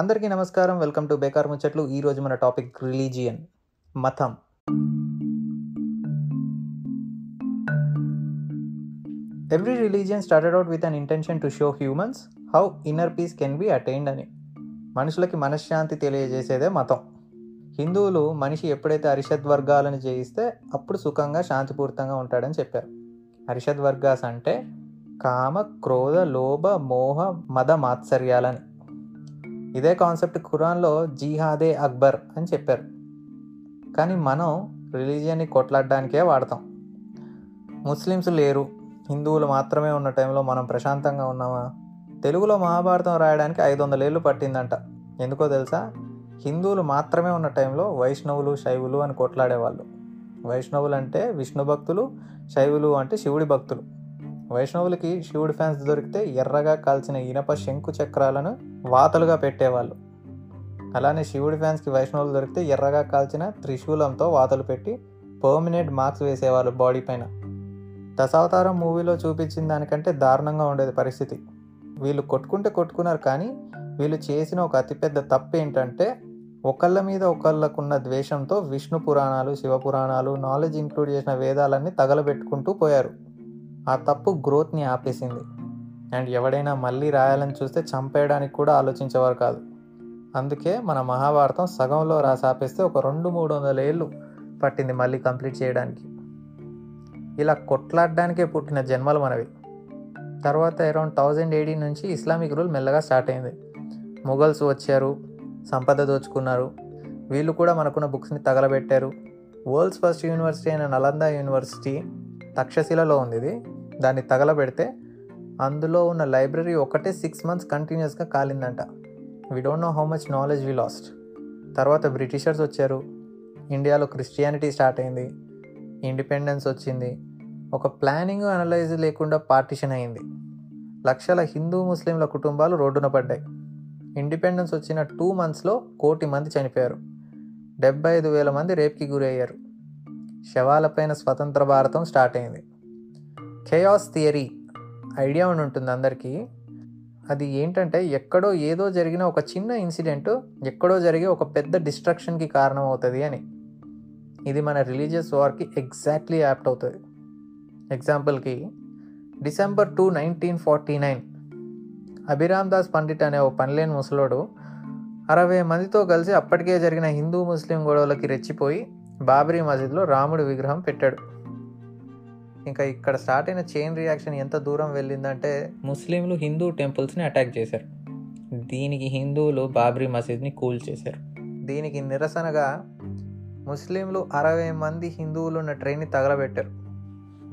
అందరికీ నమస్కారం. Welcome to బేకార్ ముచ్చట్లు. ఈ రోజు మన టాపిక్ రిలీజియన్ మతం. Every religion started out with an intention to show humans how inner peace can be attained అని. మనుషులకి మనశ్శాంతి తెలియజేసేదే మతం. హిందువులు మనిషి ఎప్పుడైతే అరిషద్ వర్గాలను చేయిస్తే అప్పుడు సుఖంగా శాంతిపూర్తంగా ఉంటాడని చెప్పారు. అరిషద్ వర్గాస్ అంటే కామ క్రోధ లోభ మోహ మద మాత్సర్యాలని. ఇదే కాన్సెప్ట్ ఖురాన్లో జీహాదే అక్బర్ అని చెప్పారు. కానీ మనం రిలీజియన్ని కొట్లాడడానికే వాడతాం. ముస్లిమ్స్ లేరు. హిందువులు మాత్రమే ఉన్న టైంలో మనం ప్రశాంతంగా ఉన్నామా? తెలుగులో మహాభారతం రాయడానికి ఐదు వందల ఏళ్ళు పట్టిందంట. ఎందుకో తెలుసా? హిందువులు మాత్రమే ఉన్న టైంలో వైష్ణవులు శైవులు అని కొట్లాడేవాళ్ళు. వైష్ణవులు అంటే విష్ణు భక్తులు శైవులు అంటే శివుడి భక్తులు. వైష్ణవులకి శివుడి ఫ్యాన్స్ దొరికితే ఎర్రగా కాల్చిన ఇనప శంకు చక్రాలను వాతలుగా పెట్టేవాళ్ళు. అలానే శివుడి ఫ్యాన్స్కి వైష్ణవులు దొరికితే ఎర్రగా కాల్చిన త్రిశూలంతో వాతలు పెట్టి పర్మనెంట్ మార్క్స్ వేసేవాళ్ళు బాడీ పైన. దశావతారం మూవీలో చూపించిన దానికంటే దారుణంగా ఉండేది పరిస్థితి. వీళ్ళు కొట్టుకుంటే కొట్టుకున్నారు కానీ వీళ్ళు చేసిన ఒక అతిపెద్ద తప్పు ఏంటంటే ఒకళ్ళ మీద ఒకళ్ళకున్న ద్వేషంతో విష్ణు పురాణాలు శివ పురాణాలు నాలెడ్జ్ ఇంక్లూడ్ చేసిన వేదాలన్నీ తగలబెట్టుకుంటూ పోయారు. ఆ తప్పు గ్రోత్ని ఆపేసింది. అండ్ ఎవడైనా మళ్ళీ రాయాలని చూస్తే చంపేయడానికి కూడా ఆలోచించేవారు కాదు. అందుకే మన మహాభారతం సగంలో రాసి ఆపేస్తే ఒక రెండు మూడు వందల ఏళ్ళు పట్టింది మళ్ళీ కంప్లీట్ చేయడానికి. ఇలా కొట్లాడడానికే పుట్టిన జన్మలు మనవి. తర్వాత అరౌండ్ థౌజండ్ ఎయిటీ నుంచి ఇస్లామిక్ రూల్ మెల్లగా స్టార్ట్ అయింది. మొఘల్స్ వచ్చారు సంపద దోచుకున్నారు. వీళ్ళు కూడా మనకున్న బుక్స్ని తగలబెట్టారు. వరల్డ్స్ ఫస్ట్ యూనివర్సిటీ అయిన నలంద యూనివర్సిటీ తక్షశిలలో ఉంది ఇది. దాన్ని తగలబెడితే అందులో ఉన్న లైబ్రరీ ఒకటే సిక్స్ మంత్స్ కంటిన్యూస్గా కాలిందంట. We don't know how much knowledge we lost తర్వాత బ్రిటిషర్స్ వచ్చారు. ఇండియాలో క్రిస్టియానిటీ స్టార్ట్ అయింది. ఇండిపెండెన్స్ వచ్చింది. ఒక ప్లానింగ్ అనలైజ్ లేకుండా పార్టిషన్ అయింది. లక్షల హిందూ ముస్లింల కుటుంబాలు రోడ్డున పడ్డాయి. ఇండిపెండెన్స్ వచ్చిన టూ మంత్స్లో కోటి మంది చనిపోయారు. డెబ్బై ఐదు వేల మంది రేప్కి గురయ్యారు. శవాలపైన స్వతంత్ర భారతం స్టార్ట్ అయింది. కేయాస్ థియరీ ఐడియా ఉండి ఉంటుంది అందరికీ. అది ఏంటంటే ఎక్కడో ఏదో జరిగిన ఒక చిన్న ఇన్సిడెంట్ ఎక్కడో జరిగే ఒక పెద్ద డిస్ట్రక్షన్కి కారణం అవుతుంది అని. ఇది మన రిలీజియస్ వార్కి ఎగ్జాక్ట్లీ యాప్ట్ అవుతుంది. ఎగ్జాంపుల్కి December two nineteen forty nine Abhiram Das Pandit అనే ఓ పనిలేని ముసలోడు అరవై మందితో కలిసి అప్పటికే జరిగిన హిందూ ముస్లిం గొడవలకి రెచ్చిపోయి బాబరీ మసీద్లో రాముడి విగ్రహం పెట్టాడు. ఇంకా ఇక్కడ స్టార్ట్ అయిన చైన్ రియాక్షన్ ఎంత దూరం వెళ్ళిందంటే ముస్లింలు హిందూ టెంపుల్స్ని అటాక్ చేశారు. దీనికి హిందువులు బాబ్రీ మసీద్ని కూల్ చేశారు. దీనికి నిరసనగా ముస్లింలు అరవై మంది హిందువులు ఉన్న ట్రైన్ని తగలబెట్టారు.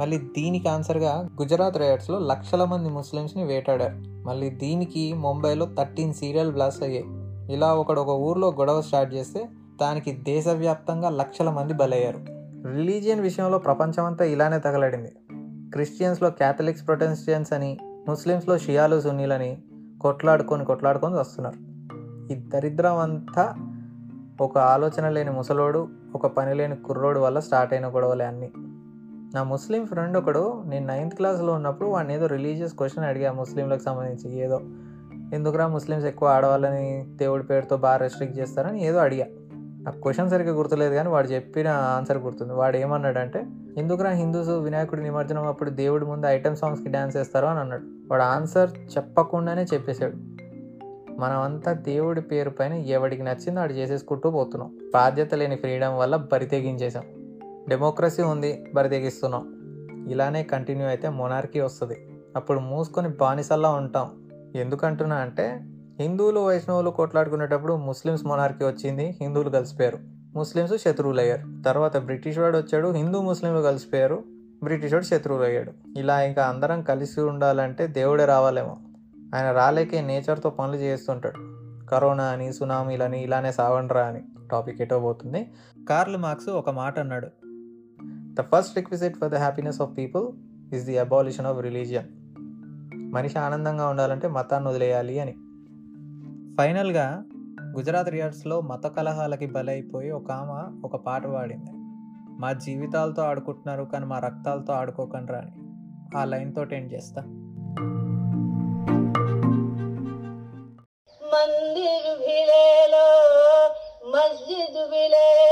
మళ్ళీ దీనికి ఆన్సర్గా గుజరాత్ రైట్స్లో లక్షల మంది ముస్లిమ్స్ని వేటాడారు. మళ్ళీ దీనికి ముంబైలో థర్టీన్ సీరియల్ బ్లాస్ట్ అయ్యాయి. ఇలా ఒకడు ఒక ఊర్లో గొడవ స్టార్ట్ చేస్తే దానికి దేశవ్యాప్తంగా లక్షల మంది బలయ్యారు. రిలీజియన్ విషయంలో ప్రపంచమంతా ఇలానే తగలడింది. క్రిస్టియన్స్లో క్యాథలిక్స్ ప్రొటెస్టియన్స్ అని ముస్లిమ్స్లో షియాలు సున్నీలని కొట్లాడుకొని కొట్లాడుకొని వస్తున్నారు. ఈ దరిద్రం అంతా ఒక ఆలోచన లేని ముసలోడు ఒక పని లేని కుర్రోడు వల్ల స్టార్ట్ అయిన గొడవలే అన్నీ. నా ముస్లిం ఫ్రెండ్ ఒకడు నేను నైన్త్ క్లాస్లో ఉన్నప్పుడు వాడిని ఏదో రిలీజియస్ క్వశ్చన్ అడిగా ముస్లింలకు సంబంధించి ఏదో. ఎందుకురా ముస్లిమ్స్ ఎక్కువ ఆడవాళ్ళని దేవుడి పేరుతో బాగా రెస్ట్రిక్ట్ చేస్తారని ఏదో అడిగా. నాకు క్వశ్చన్ సరిగ్గా గుర్తులేదు కానీ వాడు చెప్పిన ఆన్సర్ గుర్తుంది. వాడు ఏమన్నాడంటే ఎందుకురా హిందూస్ వినాయకుడి నిమజ్జనం అప్పుడు దేవుడి ముందు ఐటమ్ సాంగ్స్కి డ్యాన్స్ వేస్తారు అని అన్నాడు. వాడు ఆన్సర్ చెప్పకుండానే చెప్పేశాడు. మనమంతా దేవుడి పేరు పైన ఎవడికి నచ్చిందో వాడు చేసేసుకుంటూ పోతున్నాం. బాధ్యత లేని ఫ్రీడమ్ వల్ల బరితెగించేసాం డెమోక్రసీ ఉంది బరితెగిస్తున్నాం. ఇలానే కంటిన్యూ అయితే మొనార్కీ వస్తుంది. అప్పుడు మూసుకొని బానిసల్లా ఉంటాం. ఎందుకంటున్నా అంటే హిందువులు వైష్ణవులు కొట్లాడుకునేటప్పుడు ముస్లిమ్స్ మొనార్కీ వచ్చింది హిందువులు కలిసిపోయారు. ముస్లిమ్స్ శత్రువులు అయ్యారు తర్వాత బ్రిటిష్ వాడు వచ్చాడు హిందూ ముస్లింలు కలిసిపోయారు బ్రిటిష్ వాడు శత్రువులు అయ్యాడు ఇలా ఇంకా అందరం కలిసి ఉండాలంటే దేవుడే రావాలేమో. ఆయన రాలేకే నేచర్తో పనులు చేస్తుంటాడు. కరోనా అని సునామీలని ఇలానే సావండ్రా అని టాపిక్ ఎటో పోతుంది. కార్ల్ మార్క్స్ ఒక మాట అన్నాడు. The first requisite for the happiness of people is the abolition of religion. మనిషి ఆనందంగా ఉండాలంటే మతాన్ని వదిలేయాలి అని. ఫైనల్గా గుజరాత్ రియార్ట్స్లో మత కలహాలకి బలైపోయి ఒక ఆమె ఒక పాట పాడింది. మా జీవితాలతో ఆడుకుంటున్నారు కానీ మా రక్తాలతో ఆడుకోకండి రాని ఆ లైన్తో ఎండ్ చేస్తా. మందిర్ విలే మస్జిద్ విలే